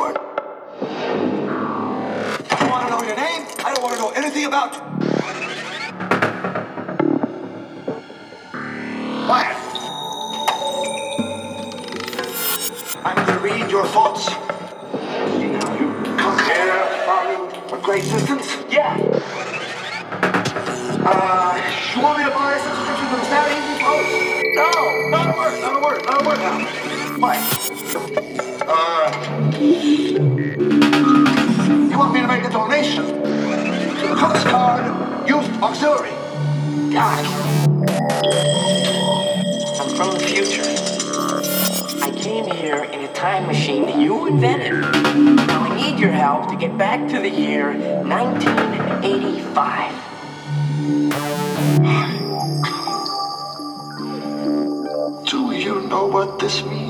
word. I don't want to know your name. I don't want to know anything about you. Quiet. I'm going to read your thoughts. You know, you come here from a great distance. Yeah. Uh, you want me to buy a subscription to the Saturday Evening Post? No, not a word, not a word, not a word now. Why? Uh, you want me to make a donation to Coast Guard Youth Auxiliary? God. I'm from the future. I came here in a time machine that you invented. Now I need your help to get back to the year 1985. Do you know what this means?